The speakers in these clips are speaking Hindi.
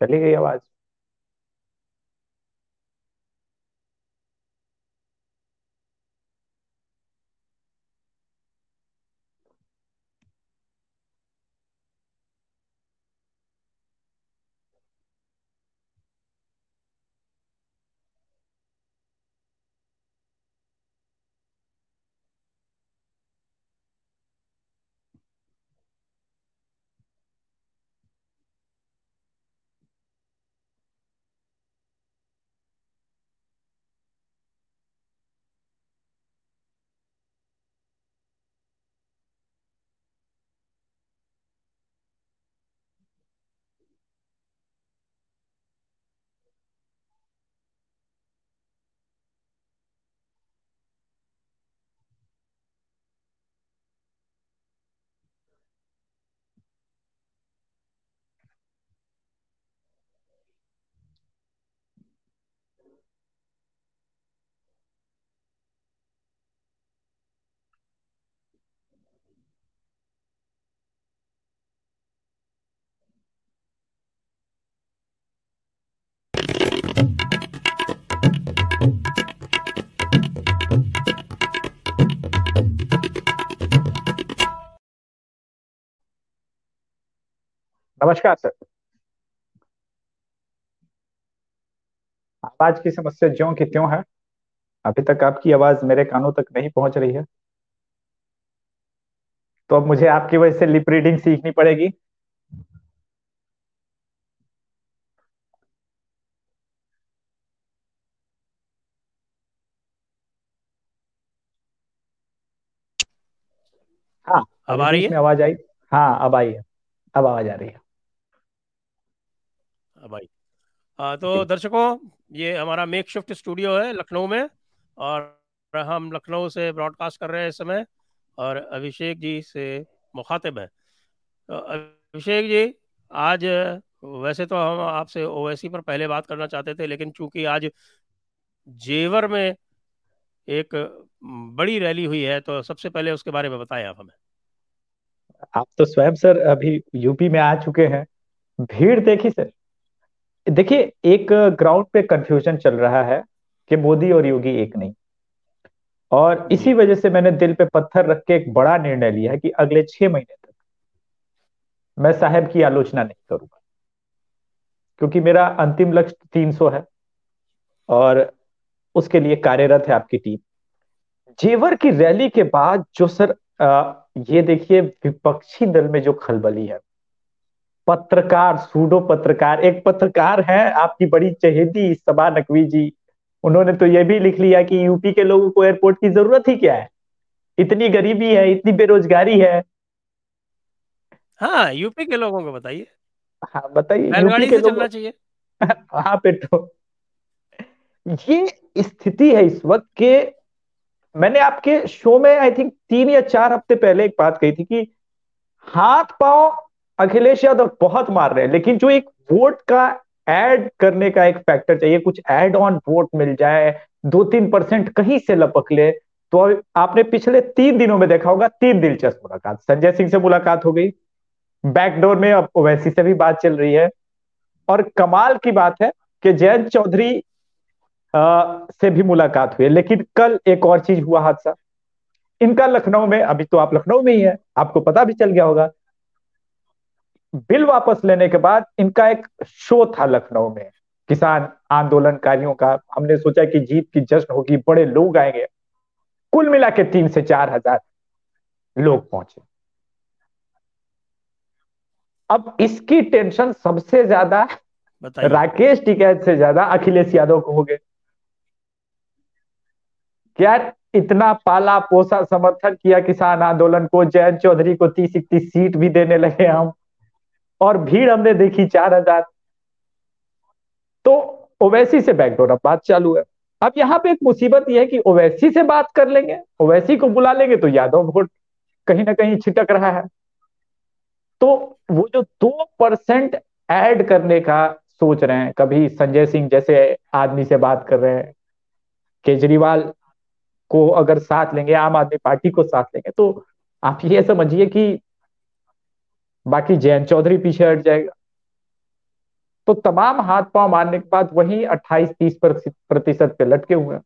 चली गई आवाज़। नमस्कार सर। आवाज़ की समस्या ज्यों की त्यों है। अभी तक आपकी आवाज़ मेरे कानों तक नहीं पहुँच रही है। तो अब मुझे आपकी वजह से लिप रीडिंग सीखनी पड़ेगी। हाँ अब आ रही है? आवाज़ आई। हाँ अब आई है। अब आवाज़ आ रही है। अब आई तो दर्शकों ये हमारा मेक शिफ्ट स्टूडियो है लखनऊ में और हम लखनऊ से ब्रॉडकास्ट कर रहे हैं इस समय और अभिषेक जी से मुखातिब हैं। तो अभिषेक जी आज वैसे तो हम आपसे ओवैसी पर पहले बात करना चाहते थे लेकिन चूँकि आज जेवर में एक बड़ी रैली हुई है तो सबसे पहले उसके बारे में बताएँ आप हमें। आप तो स्वयं सर अभी यूपी में आ चुके हैं। भीड़ देखी सर? देखिए एक ग्राउंड पे कंफ्यूजन चल रहा है कि मोदी और योगी एक नहीं। और इसी वजह से मैंने दिल पे पत्थर रख के एक बड़ा निर्णय लिया है कि अगले छह महीने तक मैं साहब की आलोचना नहीं करूँगा। क्योंकि मेरा अंतिम लक्ष्य तीन सौ है और उसके लिए कार्यरत है आपकी टीम। जेवर की रैली के बाद जो सर आ, ये देखिए विपक्षी दल में जो खलबली है पत्रकार सूडो पत्रकार। एक पत्रकार है आपकी बड़ी चहेती सबा नकवी जी। उन्होंने तो यह भी लिख लिया कि यूपी के लोगों को एयरपोर्ट की ज़रूरत ही क्या है? इतनी गरीबी है इतनी बेरोजगारी है। हाँ यूपी के लोगों को बताइए। हाँ बताइए यूपी के लोगों चाहिए। हाँ पेट्रो ये स्थिति है इस वक्त के। मैंने आपके शो में आई थिंक तीन या चार हफ़्ते पहले एक बात कही थी कि हाथ पाँव अखिलेश यादव बहुत मार रहे हैं लेकिन जो एक वोट का ऐड करने का एक फैक्टर चाहिए कुछ ऐड ऑन वोट मिल जाए दो तीन परसेंट कहीं से लपक ले तो आपने पिछले तीन दिनों में देखा होगा तीन दिलचस्प मुलाकात। संजय सिंह से मुलाकात हो गई बैकडोर में अब ओवैसी से भी बात चल रही है और कमाल की बात है कि जयंत चौधरी आ, से भी मुलाकात हुई लेकिन कल एक और चीज़ हुआ हादसा। इनका लखनऊ में अभी तो आप लखनऊ में ही है आपको पता भी चल गया होगा बिल वापस लेने के बाद इनका एक शो था लखनऊ में। किसान आंदोलनकारियों का हमने सोचा कि जीत की जश्न होगी बड़े लोग आएँगे। कुल मिला के तीन से चार हज़ार लोग पहुँचे। अब इसकी टेंशन सबसे ज़्यादा राकेश टिकैत से ज़्यादा अखिलेश यादव को हो गए। क्या इतना पाला पोसा समर्थन किया किसान आंदोलन को जयंत चौधरी को तीस इकतीस सीट भी देने लगे हम। और भीड़ हमने देखी चार हज़ार। तो ओवैसी से बैकडोर अब बात चालू है। अब यहाँ पे एक मुसीबत यह है कि ओवैसी से बात कर लेंगे, ओवैसी को बुला लेंगे तो यादव वोट कहीं ना कहीं छिटक रहा है। तो वो जो दो परसेंट एड करने का सोच रहे हैं, कभी संजय सिंह जैसे आदमी से बात कर रहे हैं, केजरीवाल को अगर साथ लेंगे, आम आदमी पार्टी को साथ लेंगे तो आप ये समझिए कि बाकी जयंत चौधरी पीछे हट जाएगा। तो तमाम हाथ पाँव मारने के बाद वही 28-30 प्रतिशत पे लटके हुए हैं।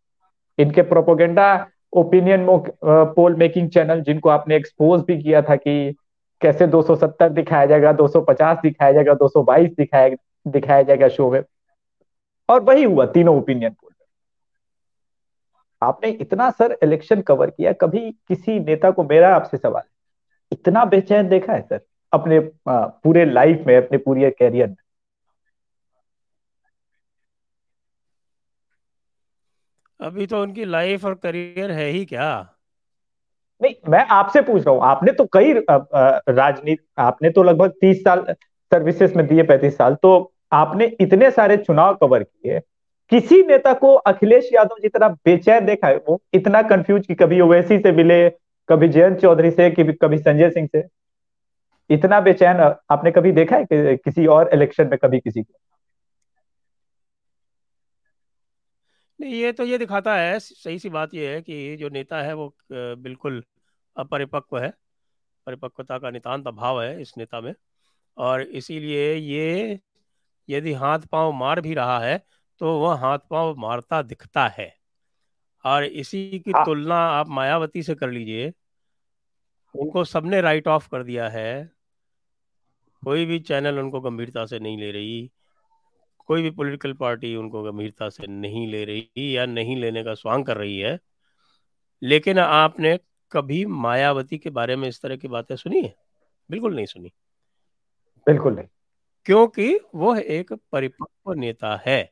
इनके propaganda opinion poll making channel जिनको आपने एक्सपोज भी किया था कि कैसे 270 दिखाया जाएगा 250 दिखाया जाएगा 222 दिखाया दिखाया जाएगा शो में। और वही हुआ तीनों ओपिनियन पोल आपने इतना सर इलेक्शन कवर किया, कभी किसी नेता को मेरा आपसे सवाल इतना बेचैन देखा है सर। अपने पूरे लाइफ में अपने पूरे कैरियर में। अभी तो उनकी लाइफ और करियर है ही क्या? नहीं मैं आपसे पूछ रहा हूँ आपने तो कई राजनीति आपने तो लगभग तीस साल सर्विसेज़ में दिए पैंतीस साल तो आपने इतने सारे चुनाव कवर किए किसी नेता को अखिलेश यादव जितना बेचैन देखा है? वो इतना कंफ्यूज कि कभी ओवैसी से मिले कभी जयंत चौधरी से कभी संजय सिंह से। इतना बेचैन आपने कभी देखा है कि किसी और इलेक्शन में कभी किसी को? नहीं ये तो ये दिखाता है सही सी बात ये है कि जो नेता है वो बिल्कुल अपरिपक्व है। परिपक्वता का नितान्त अभाव है इस नेता में। और इसीलिए ये यदि हाथ पाँव मार भी रहा है तो वह हाथ पाँव मारता दिखता है। और इसी की हाँ। तुलना आप मायावती से कर लीजिए उनको सबने राइट ऑफ़ कर दिया है। कोई भी चैनल उनको गंभीरता से नहीं ले रही। कोई भी पॉलिटिकल पार्टी उनको गंभीरता से नहीं ले रही या नहीं लेने का स्वांग कर रही है। लेकिन आपने कभी मायावती के बारे में इस तरह की बातें सुनी है? बिल्कुल नहीं सुनी। बिल्कुल नहीं। क्योंकि वो एक परिपक्व नेता है।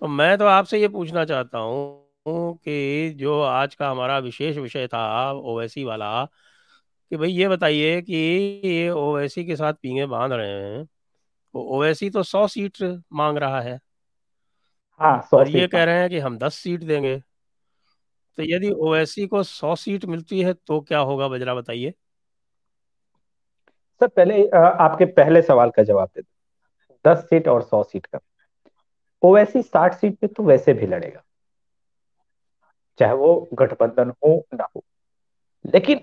तो मैं तो आपसे ये पूछना चाहता हूँ कि जो आज का हमारा विशेष विषय था ओवैसी वाला कि भाई ये बताइए कि ये ओवैसी के साथ पींगे बाँध रहे हैं तो ओवैसी तो सौ सीट मांग रहा है। हाँ और ये कह रहे हैं कि हम दस सीट देंगे। तो यदि ओवैसी को सौ सीट मिलती है तो क्या होगा? बजरा बताइए। सर पहले आपके पहले सवाल का जवाब दे। दस सीट और सौ सीट का। ओवैसी साठ सीट पे तो वैसे भी लड़ेगा। चाहे वो गठबंधन हो ना हो। लेकिन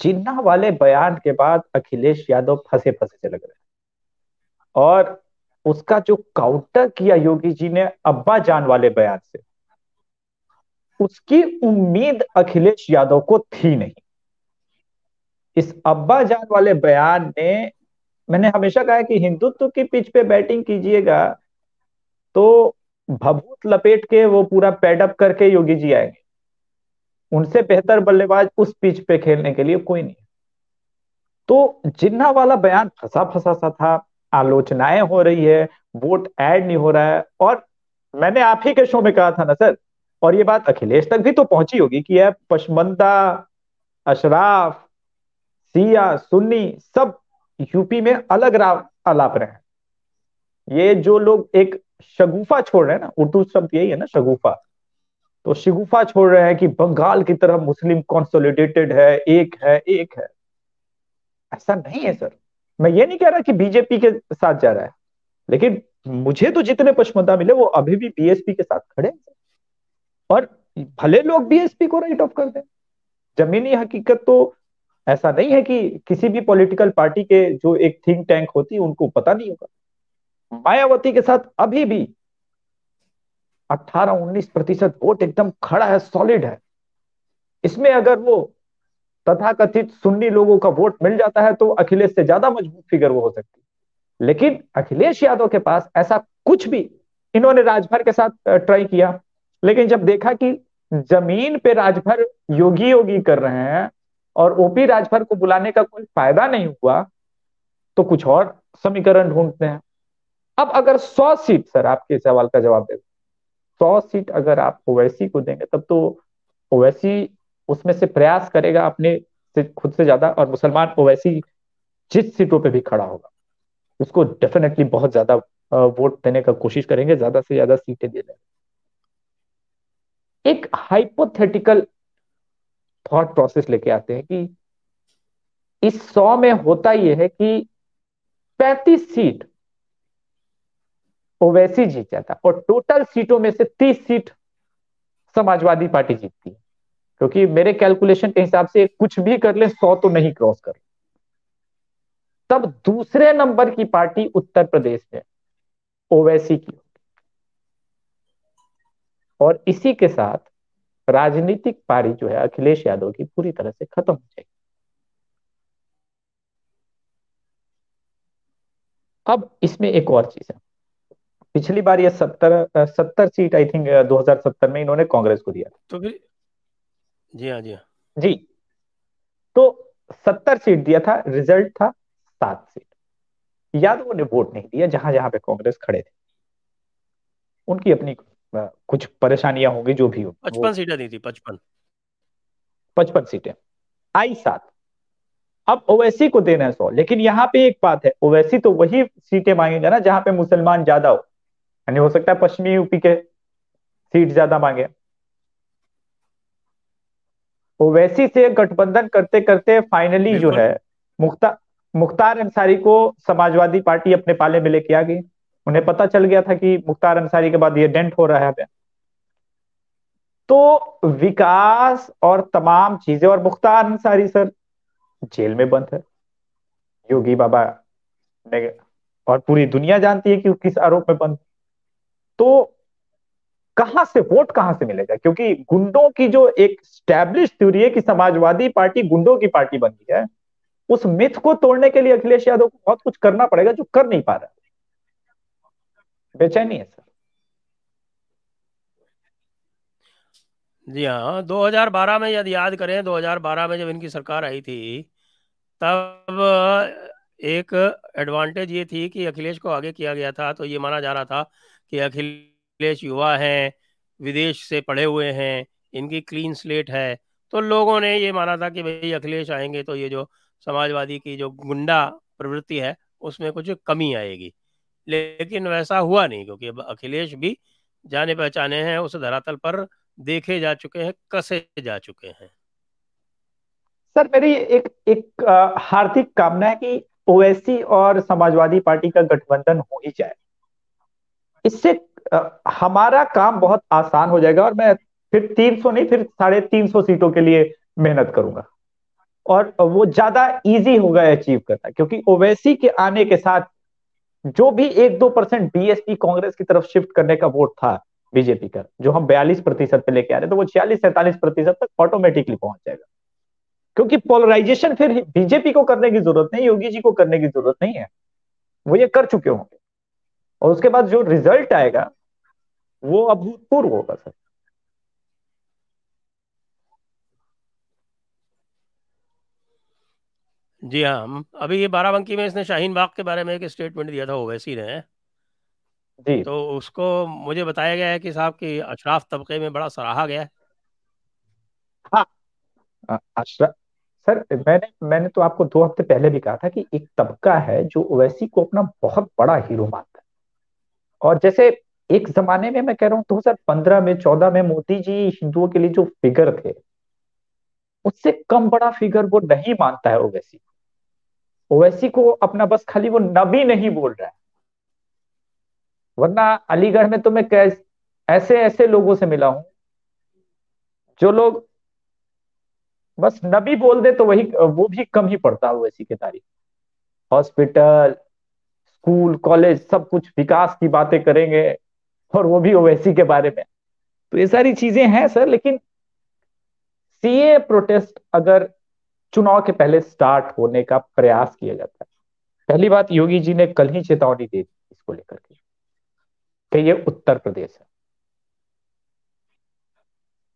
जिन्ना वाले बयान के बाद अखिलेश यादव फंसे फंसे से लग रहे हैं और उसका जो काउंटर किया योगी जी ने अब्बा जान वाले बयान से, उसकी उम्मीद अखिलेश यादव को थी नहीं। इस अब्बा जान वाले बयान ने, मैंने हमेशा कहा कि हिंदुत्व की पिच पे बैटिंग कीजिएगा तो भभूत लपेट के वो पूरा पैडअप करके योगी जी आएँगे। उनसे बेहतर बल्लेबाज उस पिच पे खेलने के लिए कोई नहीं। तो जिन्ना वाला बयान फंसा फंसा सा था, आलोचनाएँ हो रही है, वोट ऐड नहीं हो रहा है, और मैंने आप ही के शो में कहा था ना सर, और ये बात अखिलेश तक भी तो पहुँची होगी कि यह पशमंदा अशराफ, सिया, सुन्नी सब यूपी में अलग अलाप रहे हैं। ये जो लोग एक शगुफा छोड़ रहे हैं ना, उर्दू शब्द यही है ना, शगुफा तो शगुफा छोड़ रहे हैं कि बंगाल की तरफ़ मुस्लिम कॉन्सोलिडेटेड है, एक है एक है। ऐसा नहीं है, सर। मैं ये नहीं कह रहा कि बीजेपी के साथ जा रहा है। लेकिन मुझे तो जितने पश्मदा मिले, वो अभी भी बीएसपी के साथ खड़े हैं और भले लोग बीएसपी को राइट ऑफ़ कर दें, जमीनी हकीकत तो ऐसा नहीं है कि किसी भी पॉलिटिकल पार्टी के जो एक थिंक टैंक होती है, उनको पता नहीं होगा। मायावती के साथ अभी भी 18-19 प्रतिशत वोट एकदम खड़ा है सॉलिड है। इसमें अगर वो तथाकथित सुन्नी लोगों का वोट मिल जाता है तो अखिलेश से ज़्यादा मज़बूत फिगर वो हो सकती है। लेकिन अखिलेश यादव के पास ऐसा कुछ भी इन्होंने राजभर के साथ ट्राई किया। लेकिन जब देखा कि ज़मीन पे राजभर योगी योगी कर रहे हैं और ओपी राजभर को बुलाने का कोई फ़ायदा नहीं हुआ तो कुछ और समीकरण ढूंढते हैं। अब अगर सौ सीट, सर, आपके सवाल का जवाब दे। सौ सीट अगर आप ओवैसी को देंगे, तब तो ओवैसी उसमें से प्रयास करेगा अपने से, खुद से ज़्यादा, और मुसलमान ओवैसी जिस सीटों पे भी खड़ा होगा, उसको डेफिनेटली बहुत ज़्यादा वोट देने का कोशिश करेंगे, ज़्यादा से ज़्यादा सीटें देने एक हाइपोथेटिकल थॉट प्रोसेस लेके आते हैं कि इस सौ में होता यह है कि पैंतीस सीट ओवैसी जीत जाता। और टोटल सीटों में से तीस सीट समाजवादी पार्टी जीतती है। क्योंकि मेरे कैलकुलेशन के हिसाब से कुछ भी कर ले, सौ तो नहीं क्रॉस कर। तब दूसरे नंबर की पार्टी उत्तर प्रदेश में ओवैसी की और इसी के साथ राजनीतिक पारी जो है, अखिलेश यादव की पूरी तरह से खत्म हो जाएगी। अब इसमें एक और चीज़ है। पिछली बार ये सत्तर सत्तर सीट आई थिंक 2070 में इन्होंने कांग्रेस को दिया तो जी हाँ जी हाँ। जी। तो सत्तर सीट दिया था रिज़ल्ट था सात सीट। यादवों ने वोट नहीं दिया जहाँ जहाँ पे कांग्रेस खड़े थे। उनकी अपनी कुछ परेशानियाँ होंगी जो भी हो। पचपन सीटें दी थी पचपन। पचपन सीटें। आई सात। अब ओवैसी को देना है सौ। लेकिन यहाँ पे एक बात है ओवैसी तो वही सीटें मांगेगा ना जहाँ पे मुसलमान ज़्यादा हो। यानी हो सकता है पश्चिमी यूपी के सीट ज़्यादा मांगे। ओवैसी से गठबंधन करते करते फाइनली जो है मुख्तार मुख्तार अंसारी को समाजवादी पार्टी अपने पाले में लेके आ गई। उन्हें पता चल गया था कि मुख्तार अंसारी के बाद ये डेंट हो रहा है। तो विकास और तमाम चीज़ें और मुख्तार अंसारी सर जेल में बंद है। योगी बाबा ने और पूरी दुनिया जानती है कि किस आरोप में बंद तो कहाँ से वोट कहाँ से मिलेगा? क्योंकि गुंडों की जो एक स्टैब्लिश थ्योरी है कि समाजवादी पार्टी गुंडों की पार्टी बन गई है, उस मिथ को तोड़ने के लिए अखिलेश यादव को बहुत कुछ करना पड़ेगा जो कर नहीं पा रहा बेचैनी है, सर। जी हाँ 2012 में यदि याद करें 2012 में जब इनकी सरकार आई थी, तब एक एडवांटेज ये थी कि अखिलेश को आगे किया गया था तो ये माना जा रहा था कि अखिलेश युवा हैं, विदेश से पढ़े हुए हैं, इनकी क्लीन स्लेट है। तो लोगों ने ये माना था कि भाई अखिलेश आएँगे तो ये जो समाजवादी की जो गुंडा प्रवृत्ति है, उसमें कुछ कमी आएगी। लेकिन वैसा हुआ नहीं, क्योंकि अब अखिलेश भी जाने पहचाने हैं, उस धरातल पर देखे जा चुके हैं, कसे जा चुके हैं। सर, मेरी एक एक हार्दिक कामना है कि ओवैसी और समाजवादी पार्टी का गठबंधन हो ही जाए। इससे हमारा काम बहुत आसान हो जाएगा और मैं फिर 300 नहीं, फिर साढ़े तीन सौ सीटों के लिए मेहनत करूँगा। और वो ज़्यादा इजी होगा अचीव करना, क्योंकि ओवैसी के आने के साथ जो भी एक दो परसेंट बीएसपी कांग्रेस की तरफ़ शिफ्ट करने का वोट था बीजेपी का, जो हम बयालीस प्रतिशत पे लेके आ रहे तो वो छियालीस, सैंतालीस प्रतिशत तक ऑटोमेटिकली पहुँच जाएगा। क्योंकि पोलराइजेशन फिर बीजेपी को करने की ज़रूरत नहीं, योगी जी को करने की ज़रूरत नहीं है। वो ये कर चुके होंगे। और उसके बाद जो रिज़ल्ट आएगा वो अभूतपूर्व होगा सर। जी हाँ अभी ये बाराबंकी में इसने शाहीन बाग के बारे में एक स्टेटमेंट दिया था ओवैसी ने जी। तो उसको मुझे बताया गया है कि साहब की अशराफ तबके में बड़ा सराहा गया है। हाँ। सर मैंने मैंने तो आपको दो हफ़्ते पहले भी कहा था कि एक तबका है जो ओवैसी को अपना बहुत बड़ा हीरो मानता और जैसे एक जमाने में मैं कह रहा हूँ 2015 में 14 में मोदी जी हिंदुओं के लिए जो फिगर थे, उससे कम बड़ा फिगर वो नहीं मानता है ओवैसी को। ओवैसी को अपना बस खाली वो नबी नहीं बोल रहा है। वरना अलीगढ़ में तो मैं ऐसे ऐसे लोगों से मिला हूँ, जो लोग बस नबी बोल दे तो वही, वो भी कम ही पड़ता है ओवैसी की तारीफ़ हॉस्पिटल स्कूल, कॉलेज सब कुछ विकास की बातें करेंगे और वो भी ओवैसी के बारे में। तो ये सारी चीज़ें हैं सर, लेकिन सीए प्रोटेस्ट अगर चुनाव के पहले स्टार्ट होने का प्रयास किया जाता है, पहली बात योगी जी ने कल ही चेतावनी दे दी इसको लेकर के, कि ये उत्तर प्रदेश है।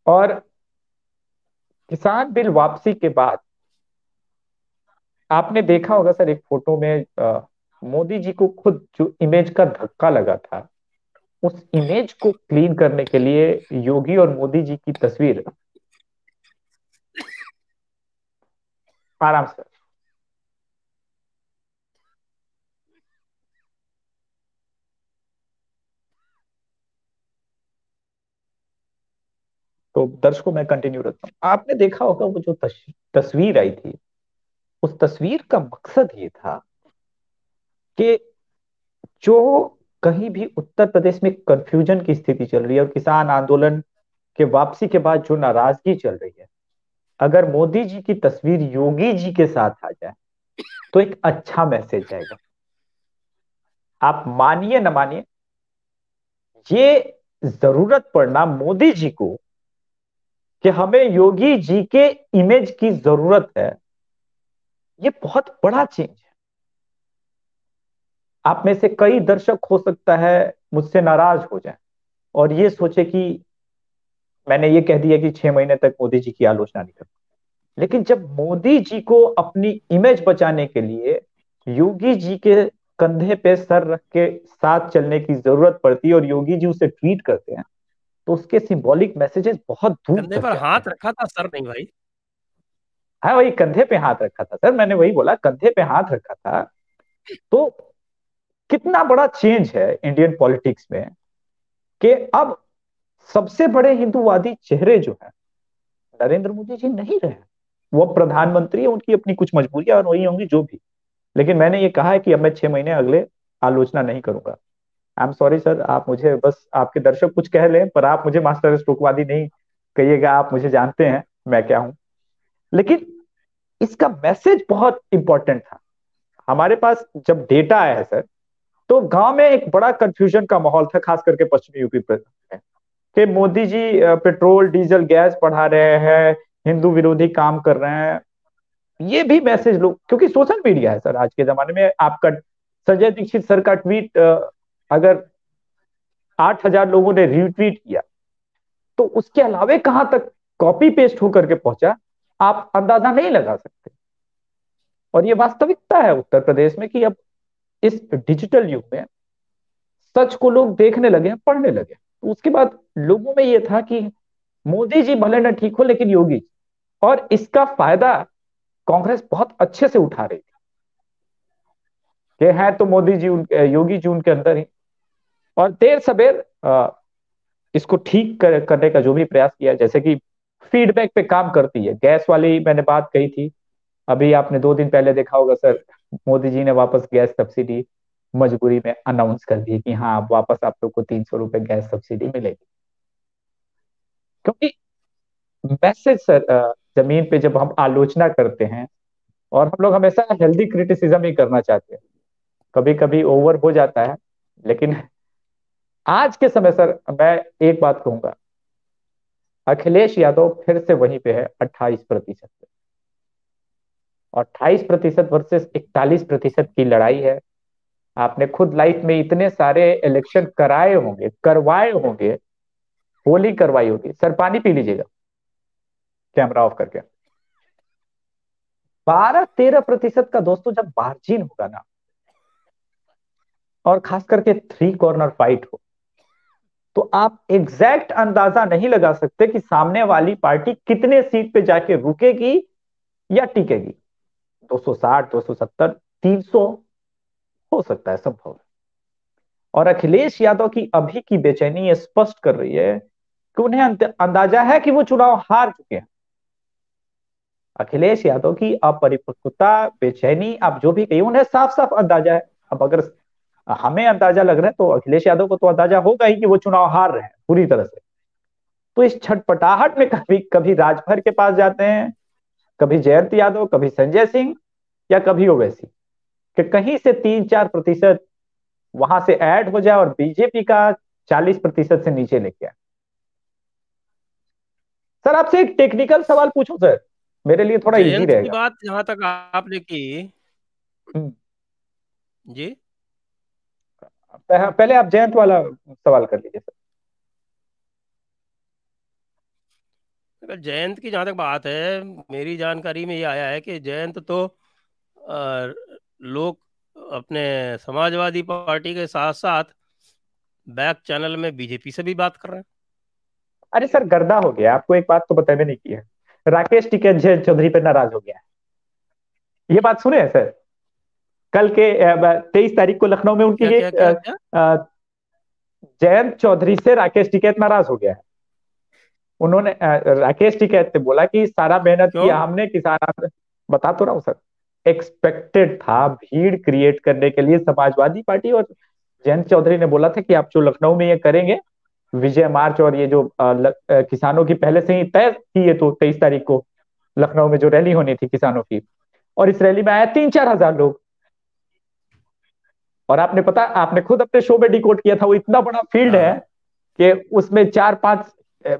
और किसान बिल वापसी के बाद आपने देखा होगा सर एक फ़ोटो में मोदी जी को खुद जो इमेज का धक्का लगा था, उस इमेज को क्लीन करने के लिए योगी और मोदी जी की तस्वीर। आराम से। तो दर्शकों, में कंटिन्यू रखता हूँ। आपने देखा होगा वो जो तस्वीर आई थी, उस तस्वीर का मकसद ये था कि जो कहीं भी उत्तर प्रदेश में कंफ्यूजन की स्थिति चल रही है और किसान आंदोलन के वापसी के बाद जो नाराज़गी चल रही है, अगर मोदी जी की तस्वीर योगी जी के साथ आ जाए तो एक अच्छा मैसेज जाएगा आप मानिए ना मानिए, ये ज़रूरत पड़ना मोदी जी को कि हमें योगी जी के इमेज की ज़रूरत है, ये बहुत बड़ा चेंज आप में से कई दर्शक हो सकता है मुझसे नाराज़ हो जाए। और ये सोचे कि मैंने ये कह दिया कि छह महीने तक मोदी जी की आलोचना नहीं करूँगा लेकिन जब मोदी जी को अपनी इमेज बचाने के लिए योगी जी के कंधे पे सर रख के साथ चलने की ज़रूरत पड़ती है और योगी जी उसे ट्वीट करते हैं तो उसके सिंबॉलिक मैसेजेस बहुत दूर कंधे पर हाथ रखा था सर नहीं भाई। हाँ वही कंधे पे हाथ रखा था सर मैंने वही बोला कंधे पे हाथ रखा था तो कितना बड़ा चेंज है इंडियन पॉलिटिक्स में कि अब सबसे बड़े हिंदूवादी चेहरे जो है, नरेंद्र मोदी जी नहीं रहे। वो प्रधानमंत्री है, उनकी अपनी कुछ मजबूरियाँ और वही होंगी, जो भी। लेकिन मैंने ये कहा है कि अब मैं छह महीने अगले आलोचना नहीं करूँगा। आई एम सॉरी सर आप मुझे बस आपके दर्शक कुछ कह लें, पर आप मुझे मास्टर स्ट्रोकवादी नहीं कहिएगा, आप मुझे जानते हैं मैं क्या हूँ। लेकिन इसका मैसेज बहुत इंपॉर्टेंट था। हमारे पास जब डेटा आया है सर तो गाँव में एक बड़ा कंफ्यूजन का माहौल था, खास करके पश्चिमी यूपी में, कि Modi ji petrol, diesel, gas बढ़ा रहे हैं, हिंदू विरोधी काम कर रहे हैं। ये भी मैसेज लोग, क्योंकि सोशल मीडिया है सर, आज के जमाने में आपका, संजय दीक्षित सर का ट्वीट अगर आठ हज़ार लोगों ने रीट्वीट किया तो उसके अलावे कहाँ तक कॉपी पेस्ट होकर के पहुँचा, आप अंदाज़ा नहीं लगा सकते। और ये वास्तविकता है उत्तर प्रदेश में कि अब इस डिजिटल युग में सच को लोग देखने लगे पढ़ने लगे। तो उसके बाद लोगों में यह था कि मोदी जी भले ना ठीक हो लेकिन योगी और इसका फ़ायदा कांग्रेस बहुत अच्छे से उठा रही थी। कि है तो मोदी जी उनके योगी जी उनके अंदर ही। और देर सवेर इसको ठीक कर, करने का जो भी प्रयास किया जैसे कि फीडबैक पे काम करती है। गैस वाली मैंने बात कही थी। अभी आपने दो दिन पहले देखा होगा सर। मोदी जी ने वापस गैस सब्सिडी मजबूरी में अनाउंस कर दी कि हाँ वापस आप लोग को तीन सौ रुपए गैस सब्सिडी मिलेगी। क्योंकि मैसेज सर ज़मीन पे जब हम आलोचना करते हैं और हम लोग हमेशा हेल्दी क्रिटिसिज्म ही करना चाहते हैं। कभी कभी ओवर हो जाता है, लेकिन आज के समय सर, मैं एक बात कहूँगा, अखिलेश यादव फिर से वहीं पे है, अट्ठाईस प्रतिशत अट्ठाईस प्रतिशत वर्सेस इकतालीस प्रतिशत की लड़ाई है। आपने खुद लाइफ में इतने सारे इलेक्शन कराए होंगे, करवाए होंगे, होली करवाई होगी। सर, पानी पी लीजिएगा। कैमरा ऑफ़ करके। बारह तेरह प्रतिशत का दोस्तों, जब मार्जिन होगा ना, और खास करके थ्री कॉर्नर फाइट हो तो आप एग्जैक्ट अंदाज़ा नहीं लगा सकते कि सामने वाली पार्टी कितने सीट पे जाके रुकेगी या टिकेगी। 260, 270, 300 हो सकता है संभव और अखिलेश यादव की अभी की बेचैनी स्पष्ट कर रही है कि उन्हें अंदाज़ा है कि वो चुनाव हार चुके हैं। अखिलेश यादव की अपरिपक्वता बेचैनी आप जो भी कही उन्हें साफ़ साफ़ अंदाज़ा है। अब अगर हमें अंदाज़ा लग रहा है तो अखिलेश यादव को तो अंदाज़ा होगा ही कि वो चुनाव हार रहे हैं पूरी तरह से। तो इस छटपटाहट में कभी कभी राजभर के पास जाते हैं कभी जयंत यादव कभी संजय सिंह या कभी ओवैसी कि कहीं से तीन चार प्रतिशत वहाँ से ऐड हो जाए और बीजेपी का चालीस प्रतिशत से नीचे लेके आए। सर आपसे एक टेक्निकल सवाल पूछूँ सर? मेरे लिए थोड़ा इजी रहेगा। बात जहाँ तक आपने की। हम्म। जी। पहले आप जयंत वाला सवाल कर लीजिए सर। अगर जयंत की जहाँ तक बात है मेरी जानकारी में ये आया है कि जयंत तो लोग अपने समाजवादी पार्टी के साथ साथ बैक चैनल में बीजेपी से भी बात कर रहे हैं। अरे सर गर्दा हो गया। आपको एक बात तो बताए नहीं की है। राकेश टिकैत चौधरी पर नाराज़ हो गया ये बात सुने सर? कल के तेईस तारीख को लखनऊ में उनकी जयंत चौधरी से राकेश टिकैत नाराज़ हो गया है। उन्होंने राकेश टिकैत ने बोला कि सारा मेहनत किया? हमने किसान बता तो रहा हूँ सर। एक्सपेक्टेड था भीड़ क्रिएट करने के लिए समाजवादी पार्टी और जयंत चौधरी ने बोला था कि आप जो लखनऊ में ये करेंगे विजय मार्च और ये जो किसानों की पहले से ही तय थी ये तो तेईस तारीख को लखनऊ में जो रैली होनी थी किसानों की। और इस रैली में आया तीन चार हज़ार लोग। और आपने पता आपने खुद अपने शो में डिकोड किया था वो इतना बड़ा फ़ील्ड है। हाँ। कि उसमें चार पाँच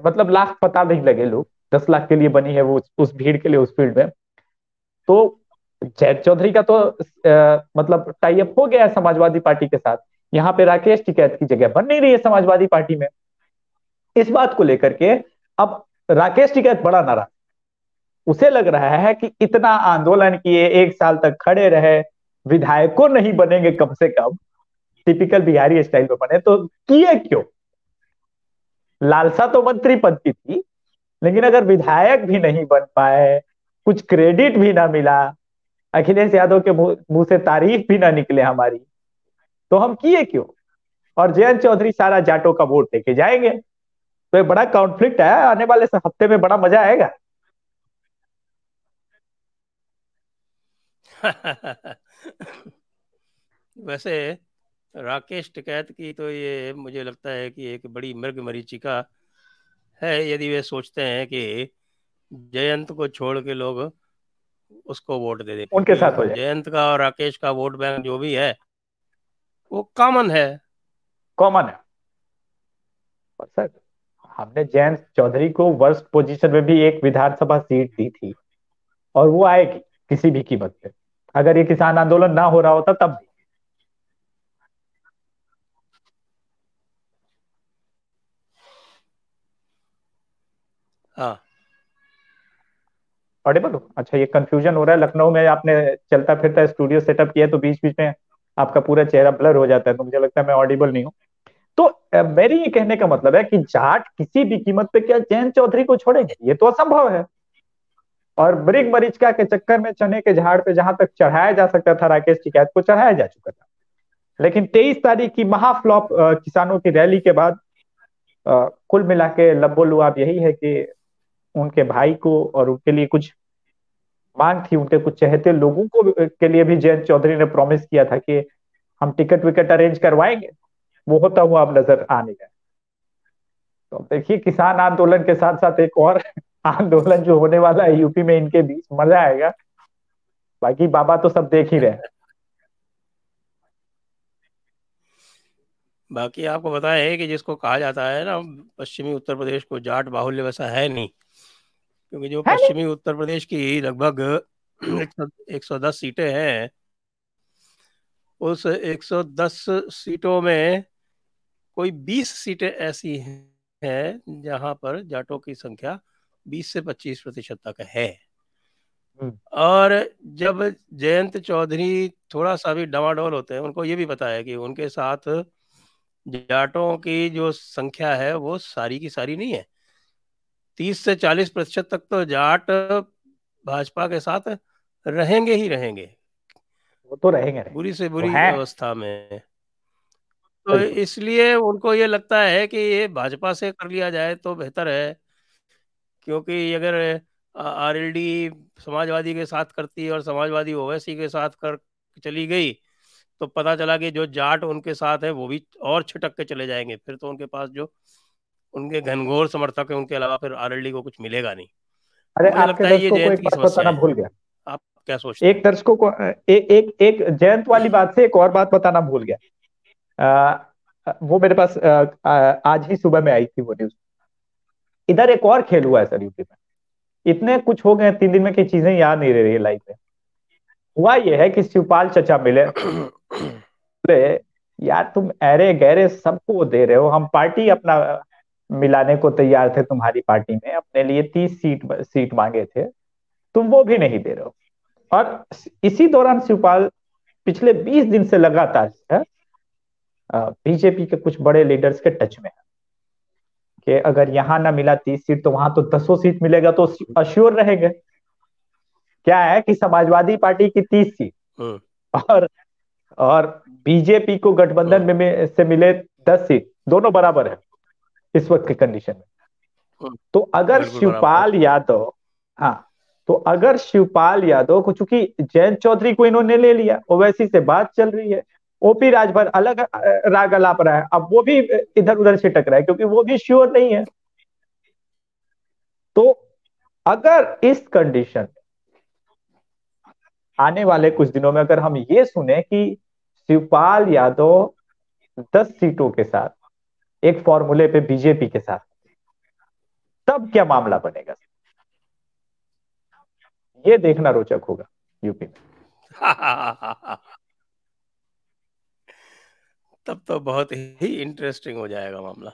मतलब लाख पता नहीं लगे लोग। दस लाख के लिए बनी है वो उस भीड़ के लिए उस फ़ील्ड में। तो जैद चौधरी का तो आ, मतलब टाइप हो गया है समाजवादी पार्टी के साथ। यहाँ पे राकेश टिकैत की जगह बन नहीं रही है समाजवादी पार्टी में। इस बात को लेकर के अब राकेश टिकैत बड़ा नाराज़। उसे लग रहा है कि इतना आंदोलन किए एक साल तक खड़े रहे विधायकों नहीं बनेंगे कम से कम। टिपिकल बिहारी स्टाइल में बने तो किए क्यों? लालसा तो मंत्री पद की थी, लेकिन अगर विधायक भी नहीं बन पाए, कुछ क्रेडिट भी ना मिला, अखिलेश यादव के मुँह से तारीफ़ भी ना निकले हमारी तो हम किए क्यों? और जयंत चौधरी सारा जाटो का वोट लेके जाएँगे। तो ये बड़ा कॉन्फ्लिक्ट है, आने वाले हफ़्ते में बड़ा मज़ा आएगा। वैसे राकेश टिकैत की तो ये मुझे लगता है कि एक बड़ी मृग मरीचिका है यदि वे सोचते हैं कि जयंत को छोड़ के लोग उसको वोट दे दे। उनके साथ हो जाए। जयंत का और राकेश का वोट बैंक जो भी है वो कॉमन है। कॉमन है। और सर हमने जयंत चौधरी को वर्स्ट पोजीशन में भी एक विधानसभा सीट दी थी और वो आएगी किसी भी कीमत पे। अगर ये किसान आंदोलन ना हो रहा होता तब भी हाँ। ऑडिबल हो अच्छा ये कंफ्यूजन हो रहा है। लखनऊ में आपने चलता फिरता स्टूडियो सेटअप किया तो बीच बीच में आपका पूरा चेहरा ब्लर हो जाता है तो मुझे लगता है मैं ऑडिबल नहीं हूँ। तो मेरी ये कहने का मतलब है कि जाट किसी भी कीमत पे क्या जैन चौधरी को छोड़ेंगे? ये तो असंभव है। और ब्रिग मरीचका के चक्कर में चने के झाड़ पे जहाँ तक चढ़ाया जा सकता था राकेश टिकैत को चढ़ाया जा चुका था। लेकिन तेईस तारीख की महाफ्लॉप किसानों की रैली के बाद आ, कुल मिला के लब्बो लुआब यही है कि उनके भाई को और उनके लिए कुछ मांग थी, उनके कुछ चहते लोगों को के लिए भी जयंत चौधरी ने प्रॉमिस किया था कि हम टिकट विकट अरेंज करवाएँगे, वो होता हुआ अब नज़र आने गए तो देखिए, किसान आंदोलन के साथ साथ एक और आंदोलन जो होने वाला है, यूपी में इनके बीच, मज़ा आएगा। बाकी बाबा तो सब देख ही रहे बाकी आपको पता है कि जिसको कहा जाता है ना, पश्चिमी उत्तर प्रदेश को जाट बाहुल्य वैसा है नहीं। क्योंकि जो पश्चिमी उत्तर प्रदेश की लगभग 110 सीटें हैं उस 110 सीटों में कोई 20 सीटें ऐसी हैं जहाँ पर जाटों की संख्या 20 से 25 प्रतिशत तक है। हम्म। और जब जयंत चौधरी थोड़ा सा भी डवाडोल होते हैं उनको ये भी पता है कि उनके साथ जाटों की जो संख्या है वो सारी की सारी नहीं है। तीस से चालीस प्रतिशत तक तो जाट भाजपा के साथ रहेंगे ही रहेंगे। वो तो रहेंगे बुरी से बुरी अवस्था में। तो इसलिए उनको ये लगता है कि ये भाजपा से कर लिया जाए तो बेहतर है क्योंकि अगर आरएलडी समाजवादी के साथ करती और समाजवादी ओवैसी के साथ कर चली गई तो पता चला कि जो जाट उनके साथ है वो भी और छिटक के चले जाएँगे। फिर तो उनके पास जो उनके घनघोर समर्थक है उनके अलावा फिर आरएलडी को कुछ मिलेगा नहीं। अरे आपके ये जयंत की समस्या भूल गया। आप क्या सोचते एक दर्शकों को एक एक एक जयंत वाली बात से एक और बात बताना भूल गया। वो मेरे पास आज ही सुबह में आई थी वो न्यूज़। इधर एक और खेल हुआ है सर यूपी में। इतने कुछ हो गए तीन दिन में की चीज़ें याद नहीं रह रही है लाइफ में। हुआ ये है कि शिवपाल चचा मिले। बोले यार तुम अरे गहरे सबको दे रहे हो हम पार्टी अपना मिलाने को तैयार थे तुम्हारी पार्टी में अपने लिए तीस सीट सीट मांगे थे तुम वो भी नहीं दे रहे हो। और इसी दौरान शिवपाल पिछले बीस दिन से लगातार है बीजेपी के कुछ बड़े लीडर्स के टच में है। कि अगर यहाँ ना मिला तीस सीट तो वहाँ तो दसों सीट मिलेगा तो अश्योर रहेंगे। क्या है कि समाजवादी पार्टी की तीस सीट। हाँ। और और बीजेपी को गठबंधन में, में से मिले दस सीट दोनों बराबर है। इस वक्त के कंडीशन में हाँ। तो अगर शिवपाल यादव हाँ तो अगर शिवपाल यादव को चूँकि जयंत चौधरी को इन्होंने ले लिया ओवैसी से बात चल रही है ओपी राजभर अलग राग अलाप रहा है अब वो भी इधर उधर छिटक रहा है क्योंकि वो भी श्योर नहीं है तो अगर इस कंडीशन आने वाले कुछ दिनों में अगर हम ये सुने कि शिवपाल यादव दस सीटों के साथ एक फॉर्मूले पे बीजेपी के साथ। तब क्या मामला बनेगा? ये देखना रोचक होगा यूपी में। तब तो बहुत ही इंटरेस्टिंग हो जाएगा मामला।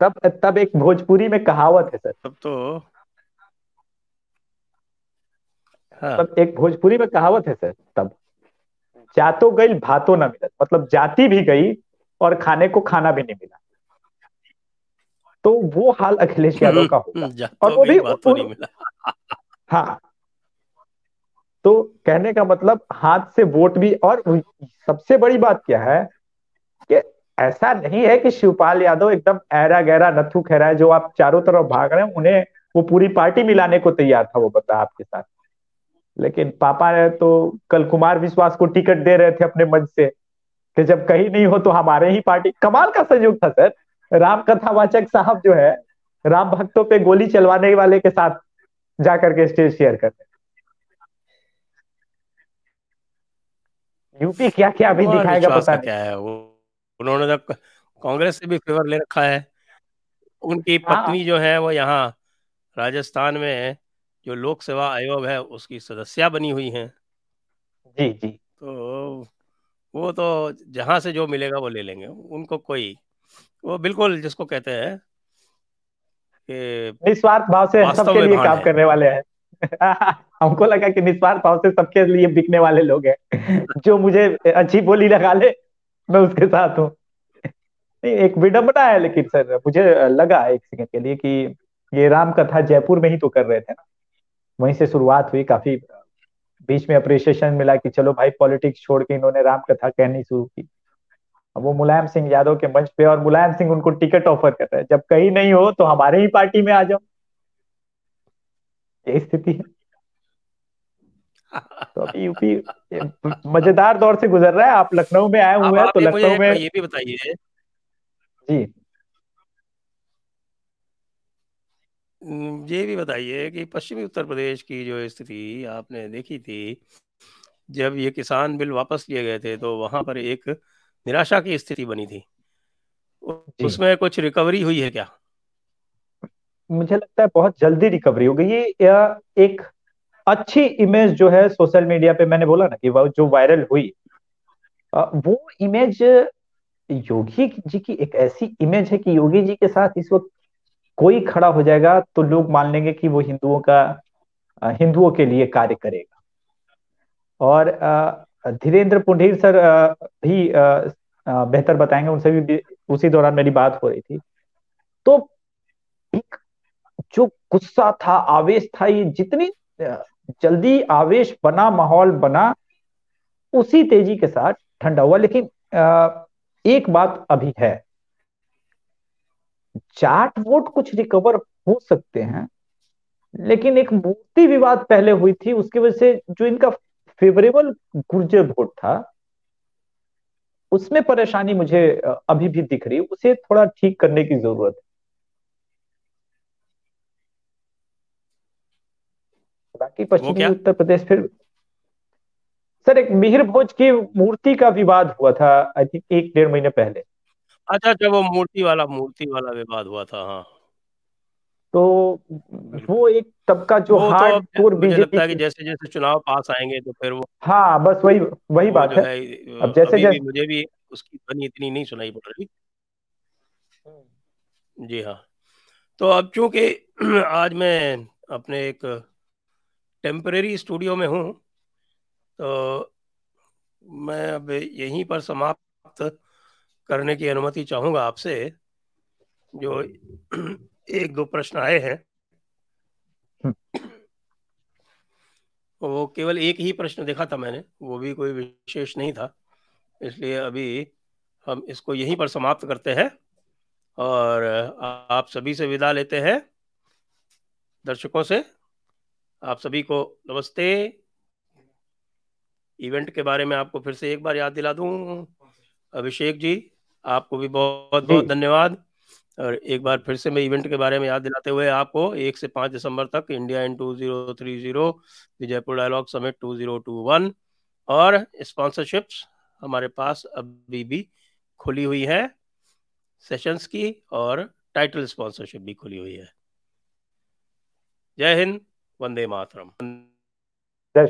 तब तब एक भोजपुरी में कहावत है सर। तब तो हाँ। तब एक भोजपुरी में कहावत है सर तब। जातो गई भातो ना मिला मतलब जाती भी गई और खाने को खाना भी नहीं मिला। तो वो हाल अखिलेश यादव का होगा। हम्म, और वो भी तो नहीं मिला। हाँ। तो कहने का मतलब हाथ से वोट भी और सबसे बड़ी बात क्या है कि ऐसा नहीं है कि शिवपाल यादव एकदम ऐरा गहरा नथु खैरा है जो आप चारों तरफ़ भाग रहे हैं उन्हें वो पूरी पार्टी मिलाने को तैयार था वो बता आपके साथ। लेकिन पापा ने तो कल कुमार विश्वास को टिकट दे रहे थे अपने मंच से कि जब कहीं नहीं हो तो हमारे ही पार्टी कमाल का संयोग था सर। राम कथावाचक साहब जो है राम भक्तों पे गोली चलवाने वाले के साथ जाकर के स्टेज शेयर करते यूपी क्या क्या अभी दिखाएगा पता नहीं। क्या है वो? उन्होंने जब कांग्रेस से भी फेवर ले रखा है उनकी हाँ। पत्नी जो है वो यहाँ राजस्थान में जो लोक सेवा आयोग है उसकी सदस्या बनी हुई हैं। जी जी। तो वो तो जहाँ से जो मिलेगा वो ले लेंगे। उनको कोई वो बिल्कुल जिसको कहते हैं कि निस्वार्थ भाव से सबके लिए काम करने वाले हैं। हमको लगा कि निस्वार्थ भाव से सबके लिए बिकने वाले लोग हैं। जो मुझे अच्छी बोली लगा ले मैं उसके साथ हूँ। एक विडम्बना है लेकिन सर मुझे लगा एक सेकंड के लिए कि ये राम कथा जयपुर में ही तो कर रहे थे ना। वहीं से शुरुआत हुई काफ़ी बीच में अप्रिशिएशन मिला कि चलो भाई पॉलिटिक्स छोड़ के इन्होंने राम कथा कहनी शुरू की। वो मुलायम सिंह यादव के मंच पे और मुलायम सिंह उनको टिकट ऑफ़र कर रहे हैं। जब कहीं नहीं हो तो हमारे ही पार्टी में आ जाओ। यही स्थिति है। तो अभी यूपी मज़ेदार दौर से गुजर रहा है। आप लखनऊ में आए हुए हैं तो लखनऊ में ये भी बताइए। जी। ये भी बताइए कि पश्चिमी उत्तर प्रदेश की जो स्थिति आपने देखी थी जब ये किसान बिल वापस लिए गए थे तो वहाँ पर एक निराशा की स्थिति बनी थी। उसमें कुछ रिकवरी हुई है क्या? मुझे लगता है बहुत जल्दी रिकवरी हो गई। ये एक अच्छी इमेज जो है सोशल मीडिया पे मैंने बोला ना कि वो जो वायरल हुई वो इमेज योगी जी की एक ऐसी इमेज है कि योगी जी के साथ इस वक्त कोई खड़ा हो जाएगा तो लोग मान लेंगे कि वो हिंदुओं का हिंदुओं के लिए कार्य करेगा। और धीरेन्द्र पुंडीर सर भी बेहतर बताएँगे, उनसे भी उसी दौरान मेरी बात हो रही थी। तो एक जो गुस्सा था, आवेश था, ये जितनी जल्दी आवेश बना, माहौल बना, उसी तेज़ी के साथ ठंडा हुआ। लेकिन एक बात अभी है। जाट वोट कुछ रिकवर हो सकते हैं, लेकिन एक मूर्ति विवाद पहले हुई थी, उसकी वजह से जो इनका फेवरेबल गुर्जर वोट था उसमें परेशानी मुझे अभी भी दिख रही है। उसे थोड़ा ठीक करने की ज़रूरत है। बाकी पश्चिमी उत्तर प्रदेश फिर सर एक मिहिर भोज की मूर्ति का विवाद हुआ था आई थिंक एक डेढ़ महीने पहले। अच्छा अच्छा वो मूर्ति वाला मूर्ति वाला विवाद हुआ था हाँ। तो वो एक तबका जो हार्ड कोर बीजेपी लगता है कि जैसे जैसे चुनाव पास आएँगे तो फिर वो हाँ बस वही वही बात है, है अब जैसे जैसे मुझे भी उसकी ध्वनि इतनी नहीं सुनाई पड़ रही। जी हाँ। तो अब चूँकि आज मैं अपने एक टेम्परेरी स्टूडियो में हूँ तो मैं अब यहीं पर समाप्त करने की अनुमति चाहूँगा आपसे जो एक दो प्रश्न आए हैं। वो केवल एक ही प्रश्न देखा था मैंने वो भी कोई विशेष नहीं था। इसलिए अभी हम इसको यहीं पर समाप्त करते हैं और आप सभी से विदा लेते हैं। दर्शकों से आप सभी को नमस्ते। इवेंट के बारे में आपको फिर से एक बार याद दिला दूँ। अभिषेक जी आपको भी बहुत बहुत धन्यवाद। और एक बार फिर से मैं इवेंट के बारे में याद दिलाते हुए आपको एक से पाँच दिसंबर तक India in two zero three zero Jaipur dialogue summit two zero two one और स्पॉन्सरशिप्स हमारे पास अभी भी खुली हुई है, सेशंस की और टाइटल स्पॉन्सरशिप भी खुली हुई है। जय हिंद, वंदे मातरम। जय